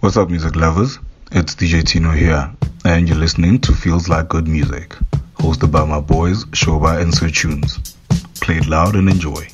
What's up, music lovers? It's DJ Tino here, and you're listening to Feels Like Good Music, hosted by my boys Shoba and Sir Tunes. Play it loud and enjoy.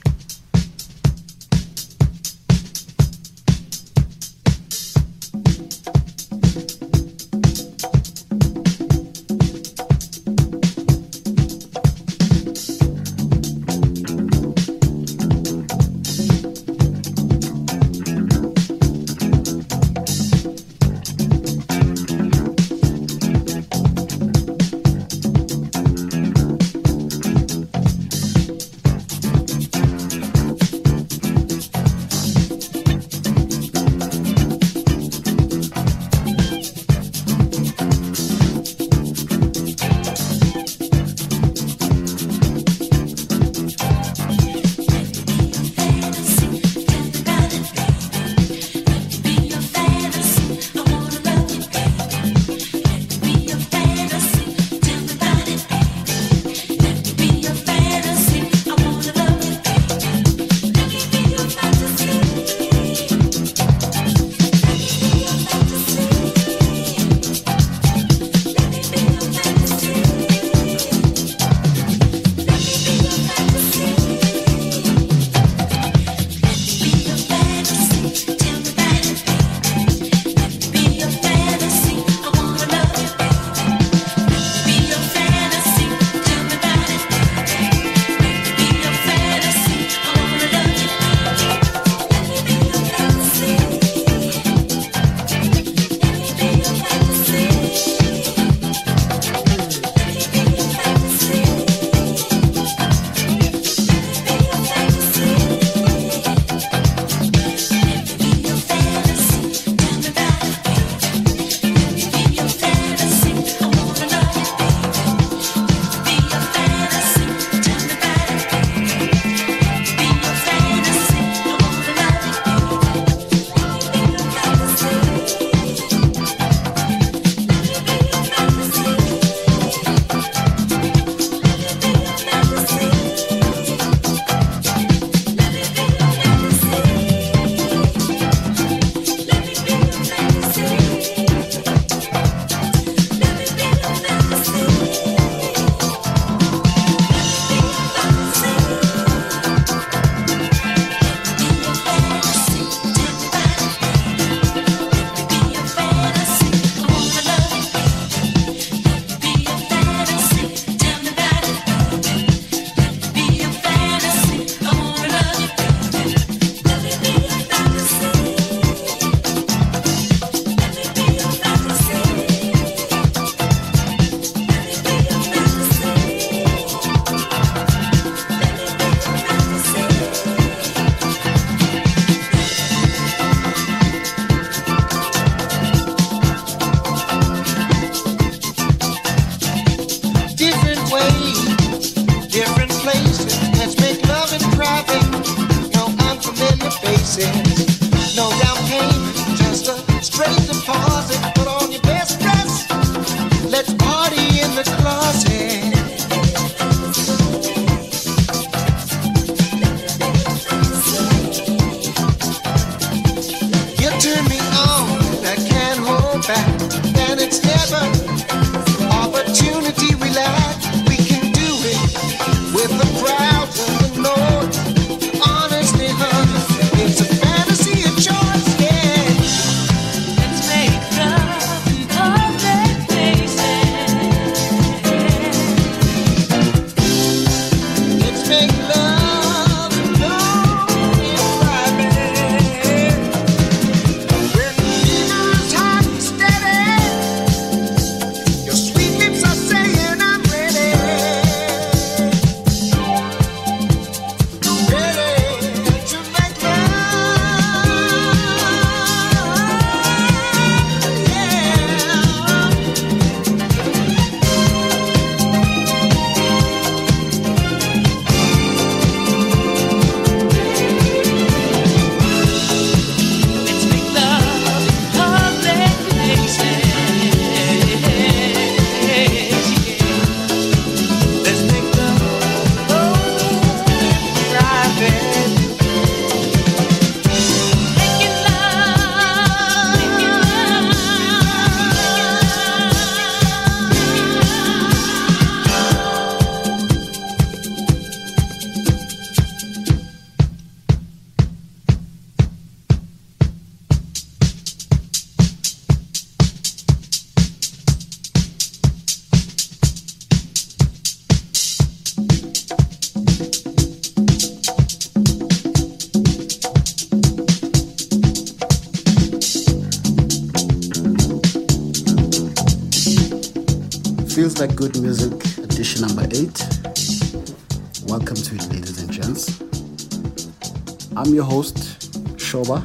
Shoba.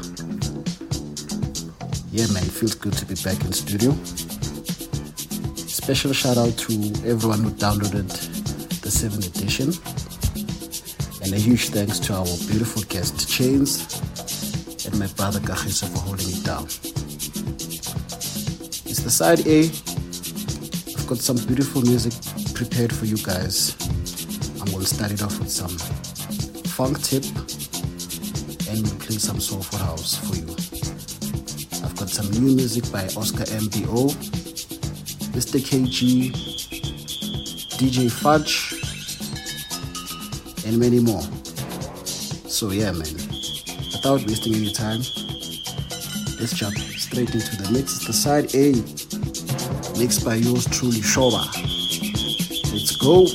Yeah, man, it feels good to be back in studio. Special shout out to everyone who downloaded the 7th edition. And a huge thanks to our beautiful guest, Chains, and my brother Kagiso for holding it down. It's the side A. I've got some beautiful music prepared for you guys. I'm going to start it off with some funk tip and play some soulful house for you. I've got some new music by Oscar MBO, Mr. KG, DJ Fudge, and many more. So yeah, man. Without wasting any time, let's jump straight into the mix. It's the side A, mixed by yours truly, Shoba. Let's go.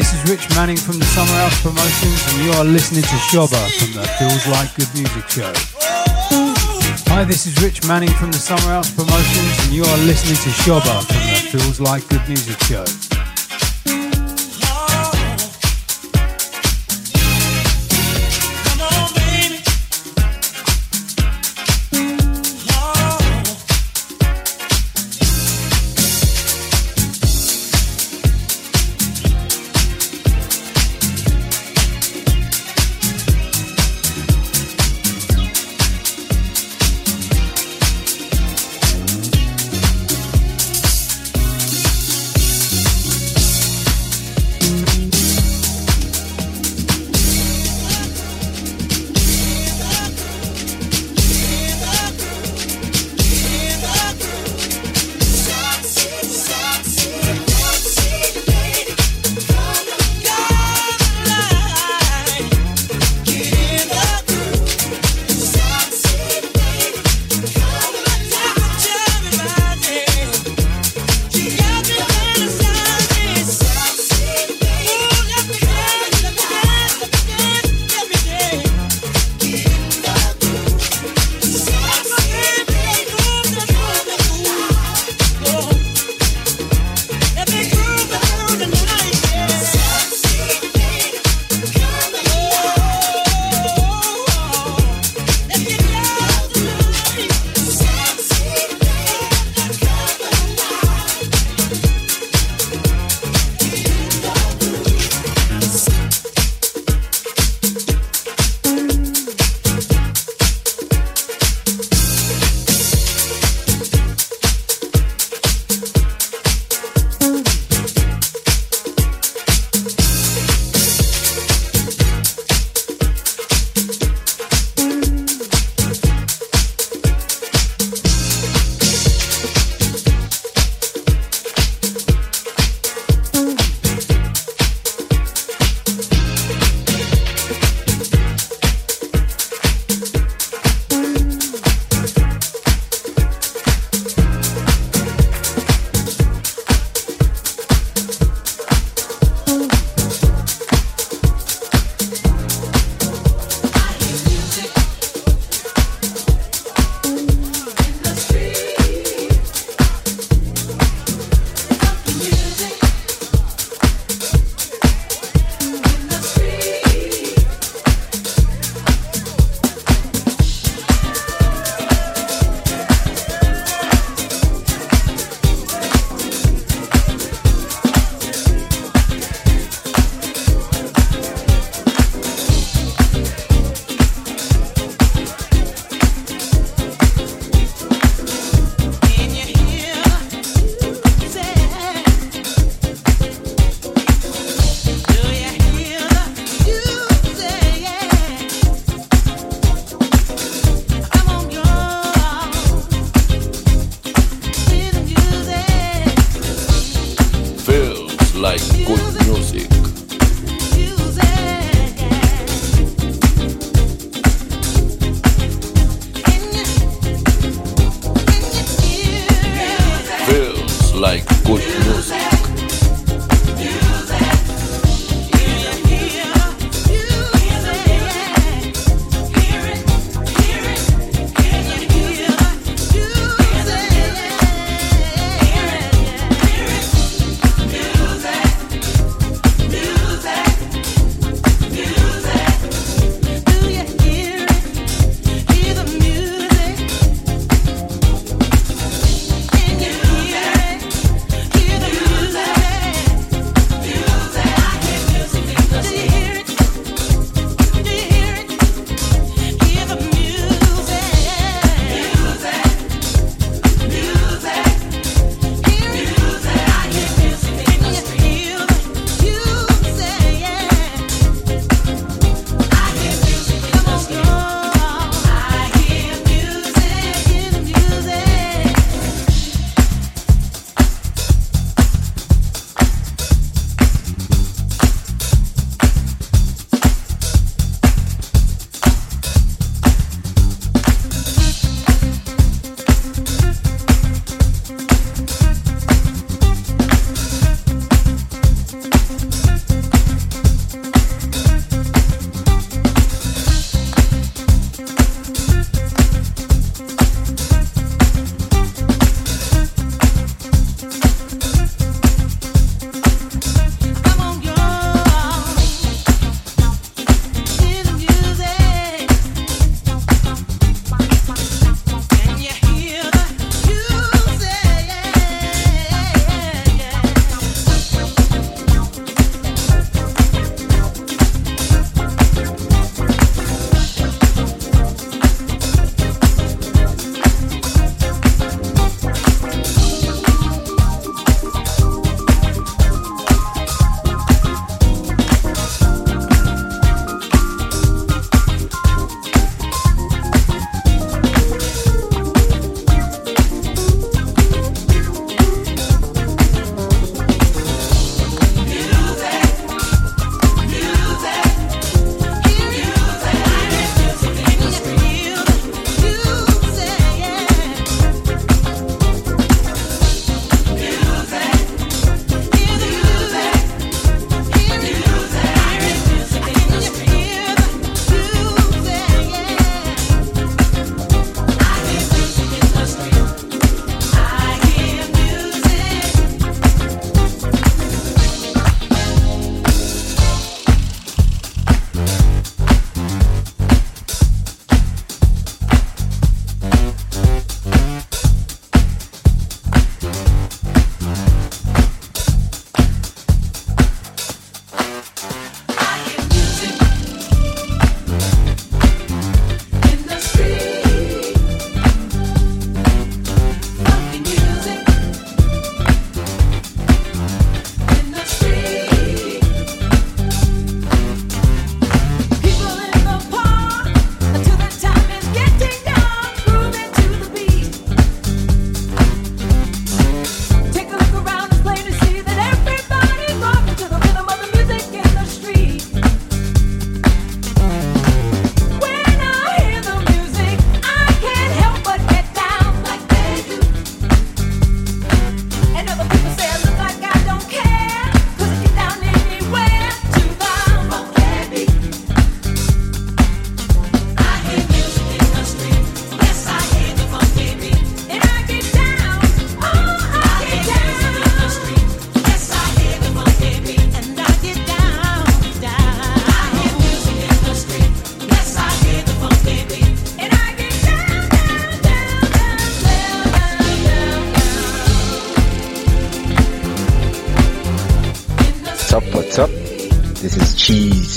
This is Rich Manning from the Summer House Promotions, and you are listening to Shoba from the Feels Like Good Music Show. Hi, this is Rich Manning from the Summer House Promotions, and you are listening to Shoba from the Feels Like Good Music Show.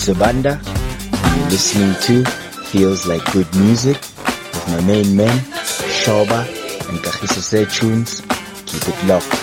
Sabanda. You're listening to Feels Like Good Music with my main men, Shoba and Kagiso Say Tunes. Keep it locked.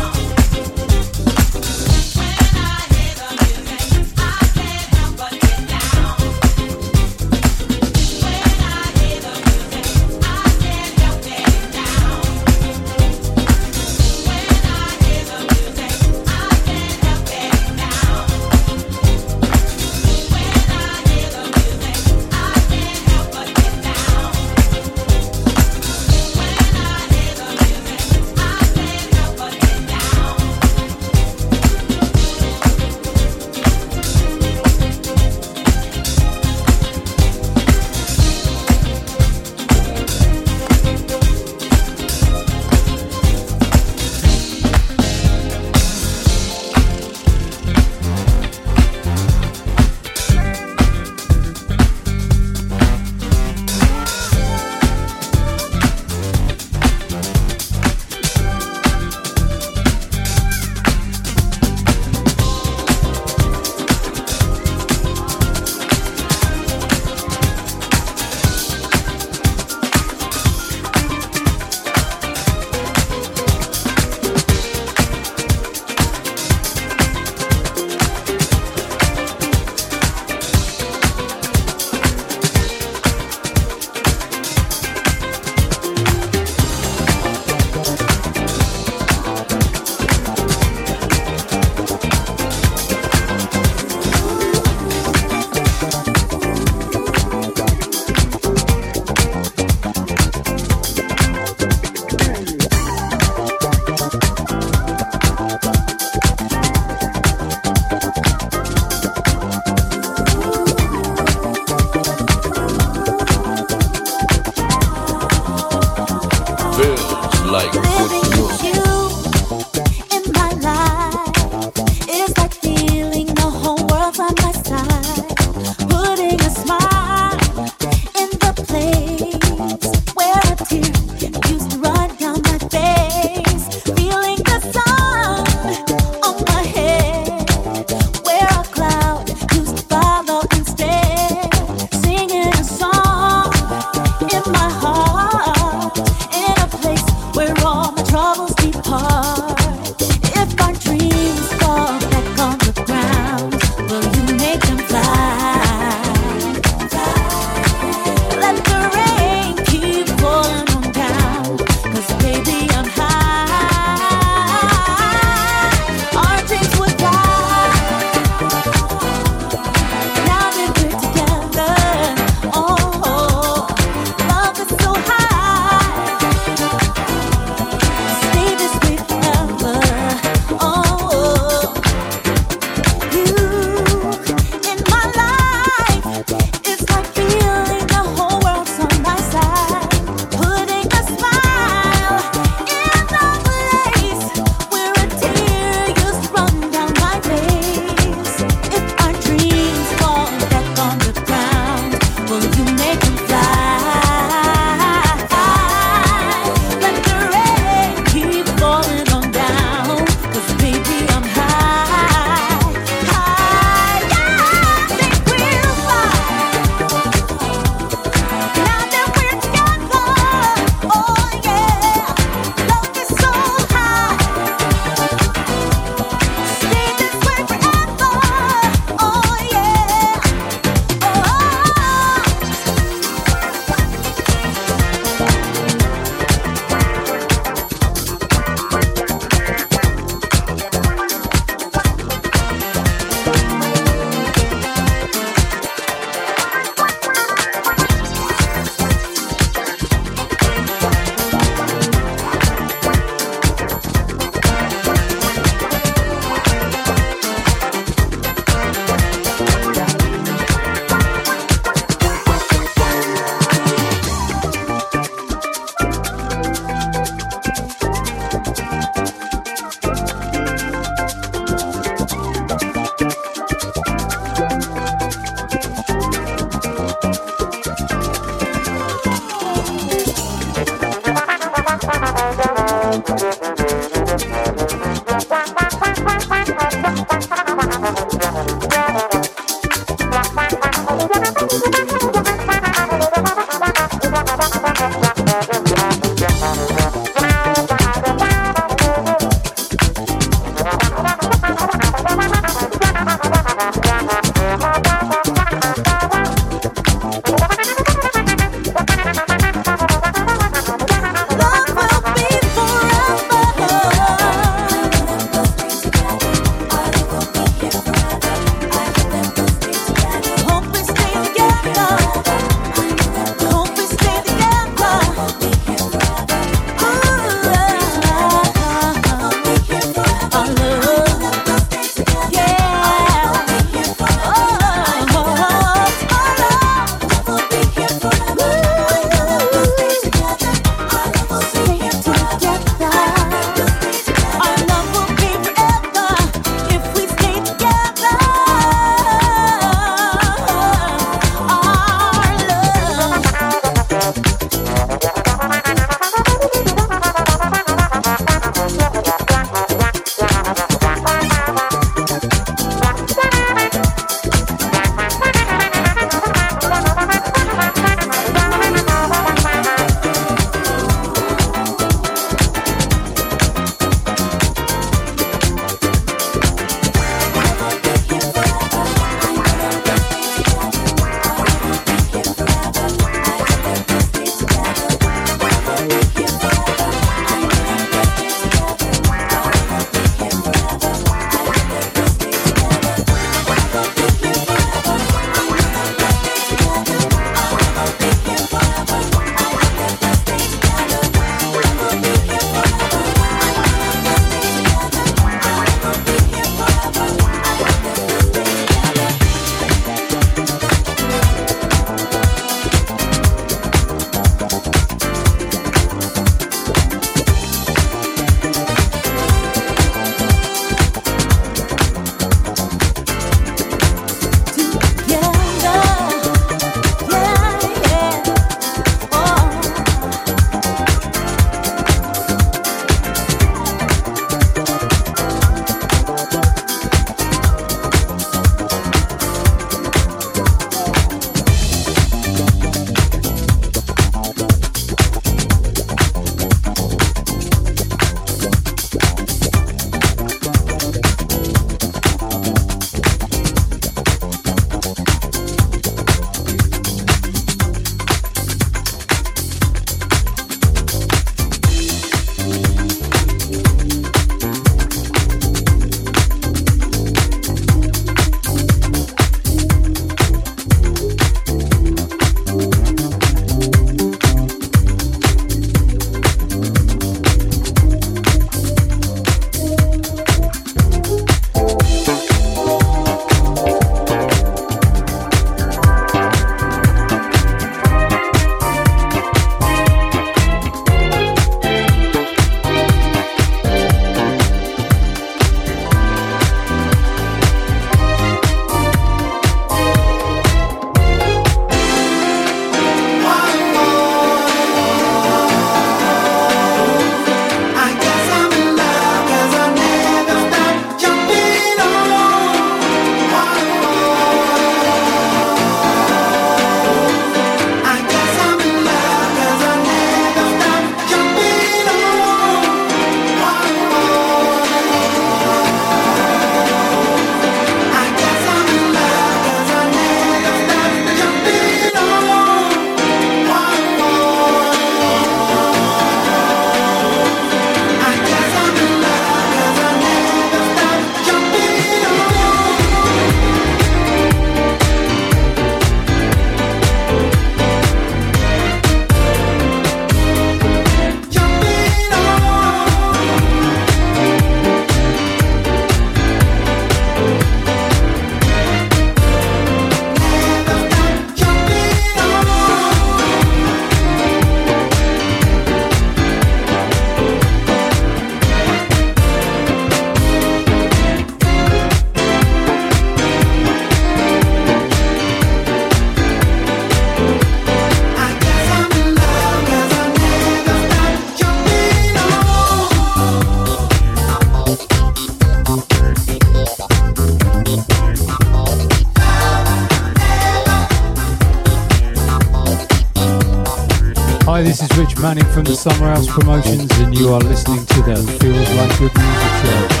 Summer House Promotions, and you are listening to the Feels Like Good Music Show.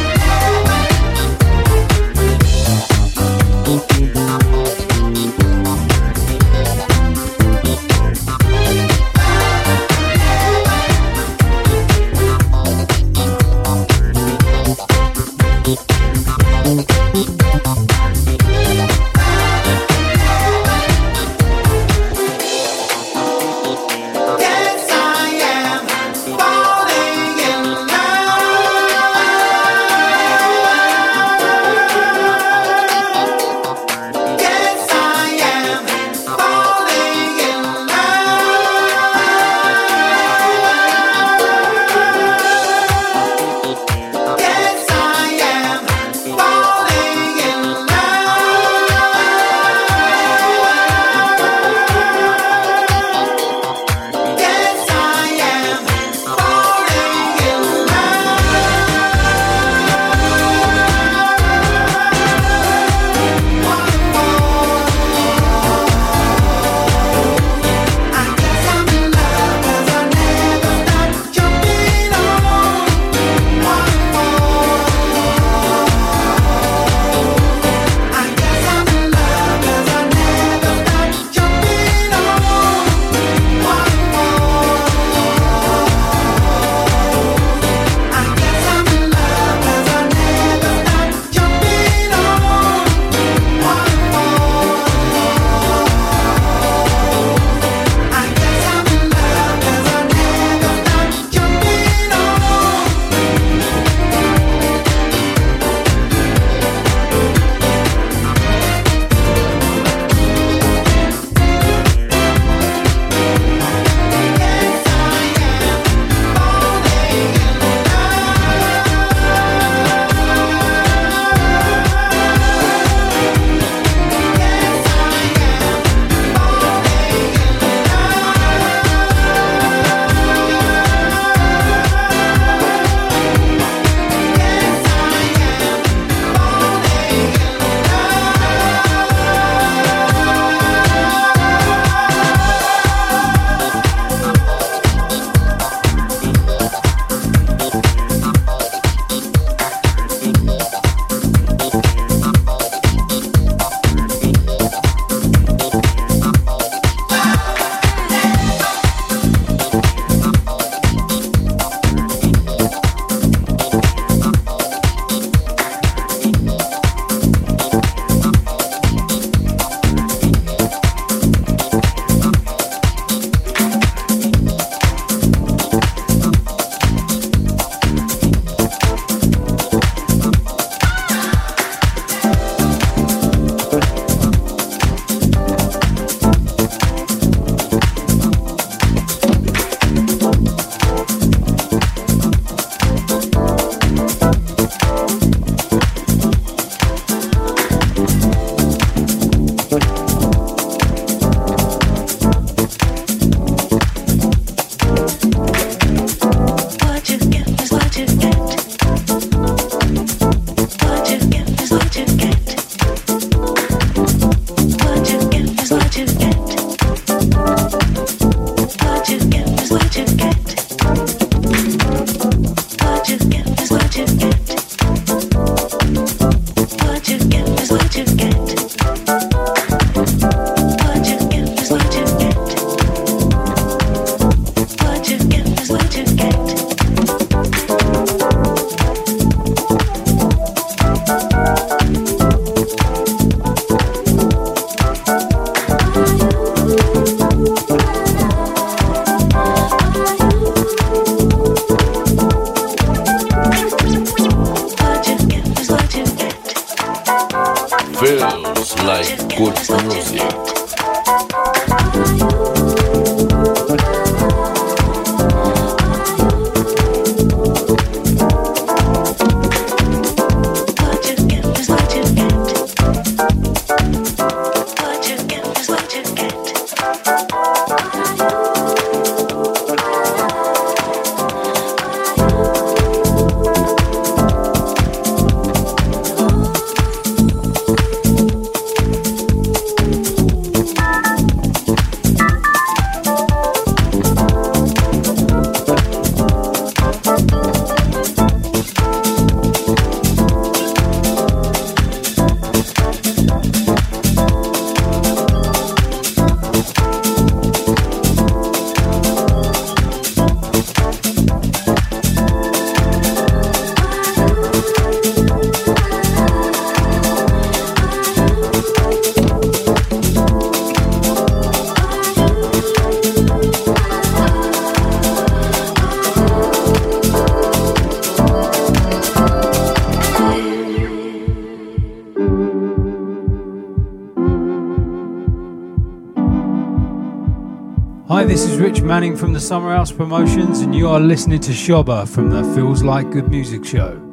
Manning from the Summer House Promotions, and you are listening to Shobba from the Feels Like Good Music Show.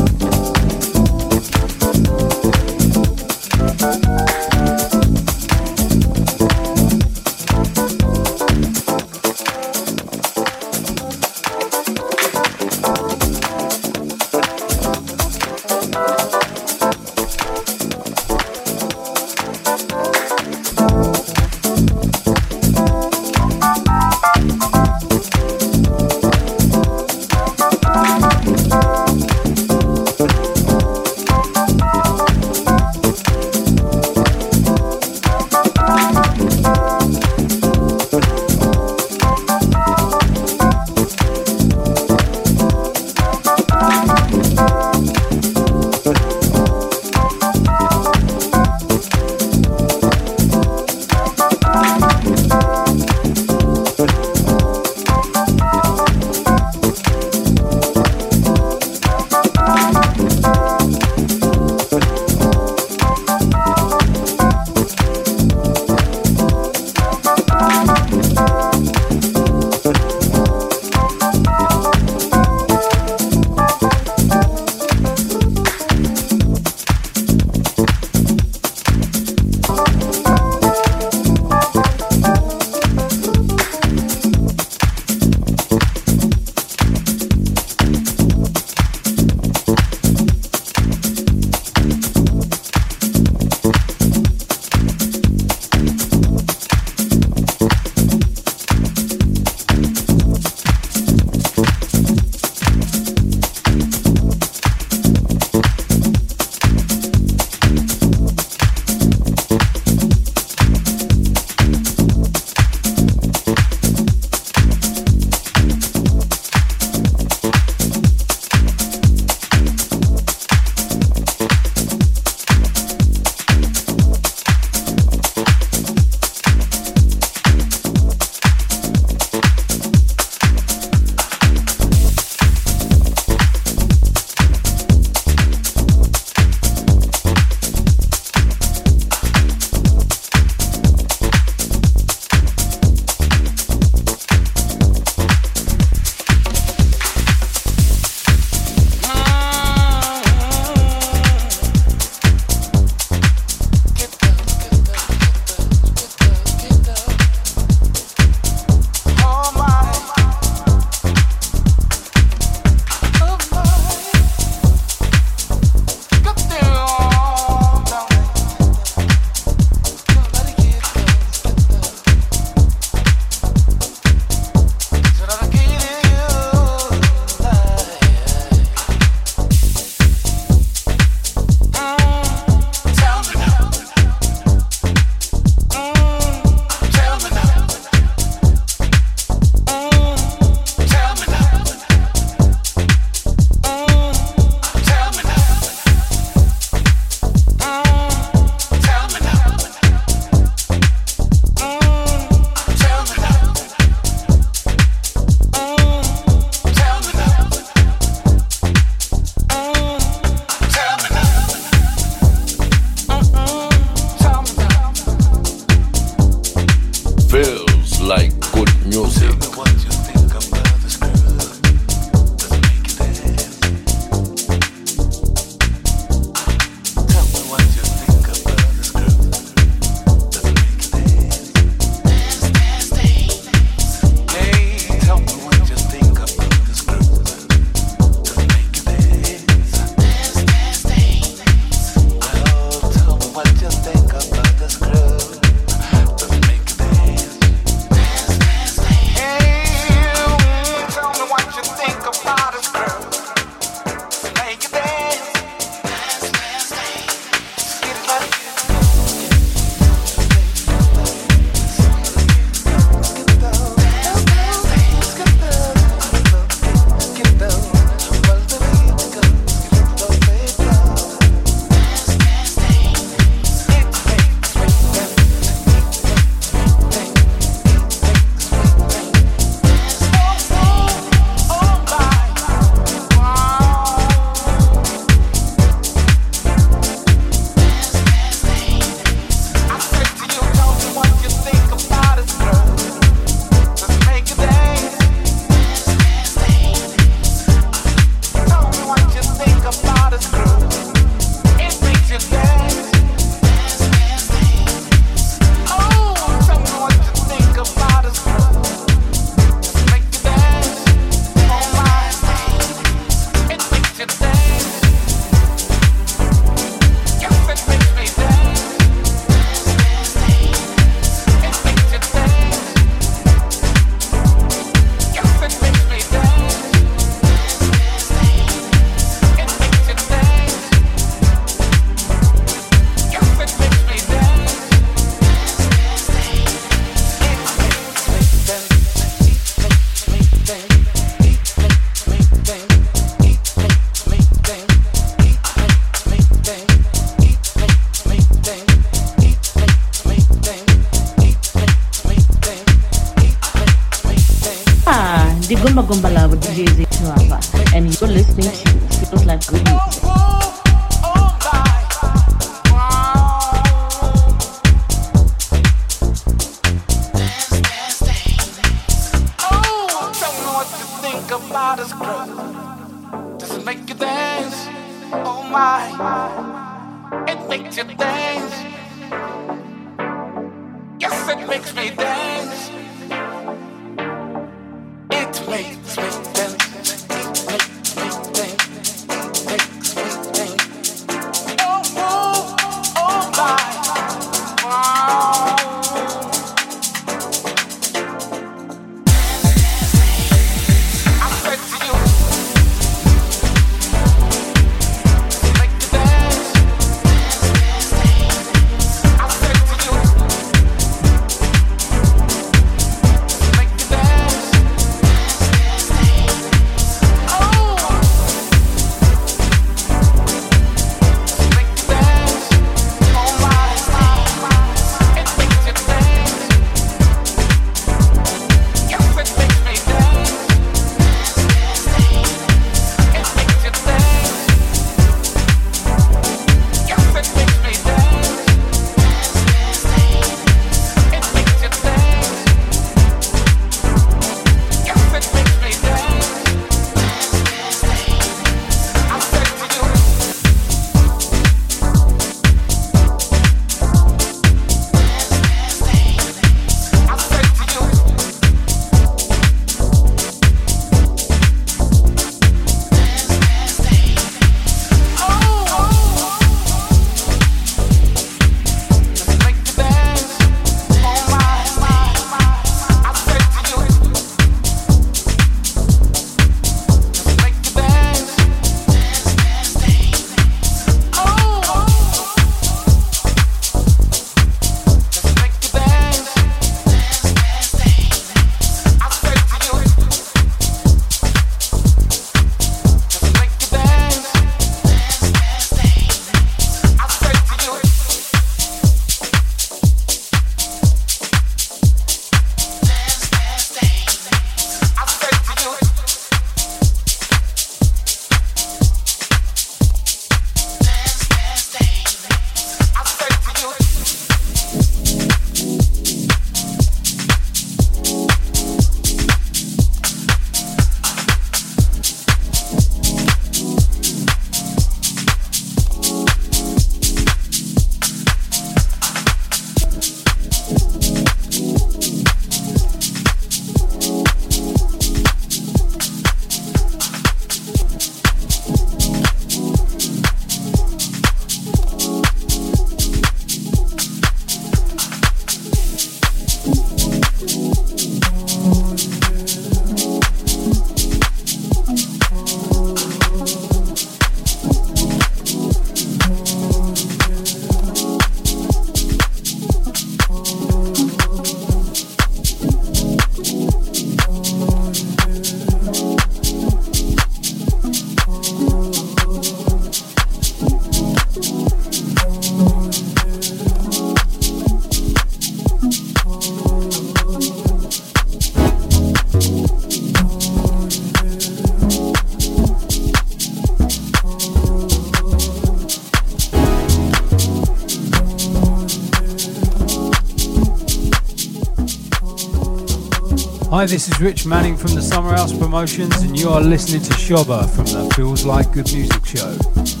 Hi, this is Rich Manning from the Summer House Promotions, and you are listening to Shobba from the Feels Like Good Music Show.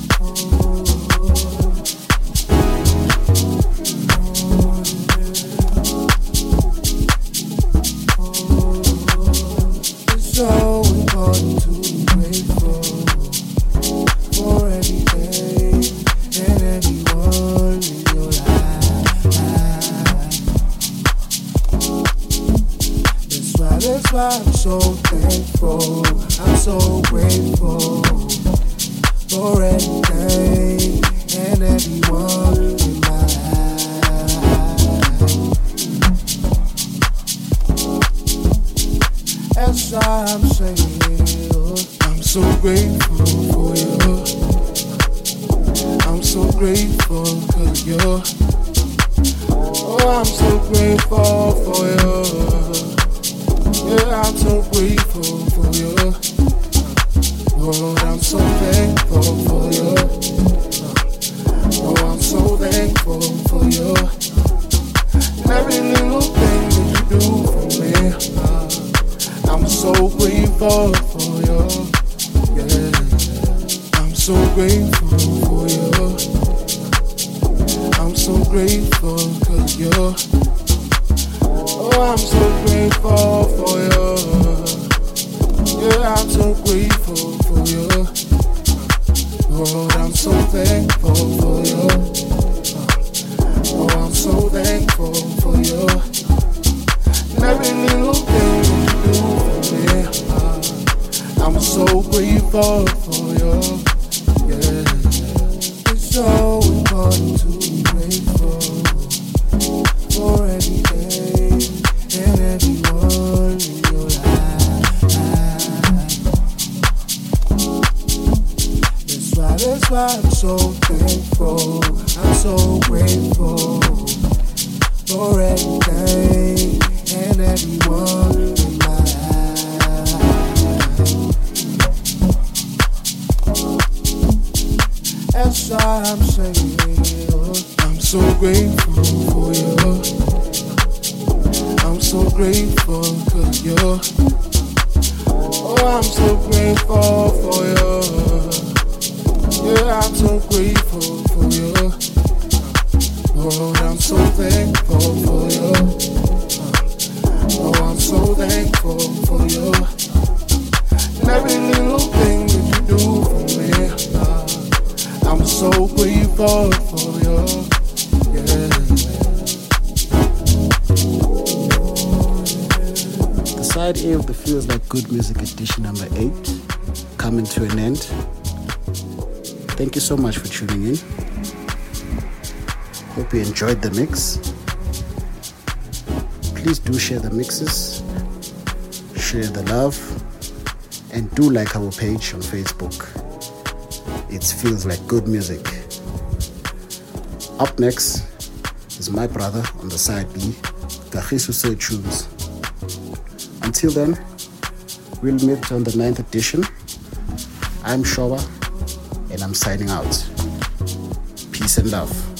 I'm so grateful for you. Yeah, I'm so grateful for you. Lord, I'm so thankful for you. Oh, I'm so thankful for you. And every little thing you do for me. I'm so grateful tuning in. Hope you enjoyed the mix. Please do share the mixes, share the love, and do like our page on Facebook. It feels like good music. Up next is my brother on the side B, Kagiso Say Tunes. Until then, we'll meet on the ninth edition. I'm Shoba, and I'm signing out. Peace and love.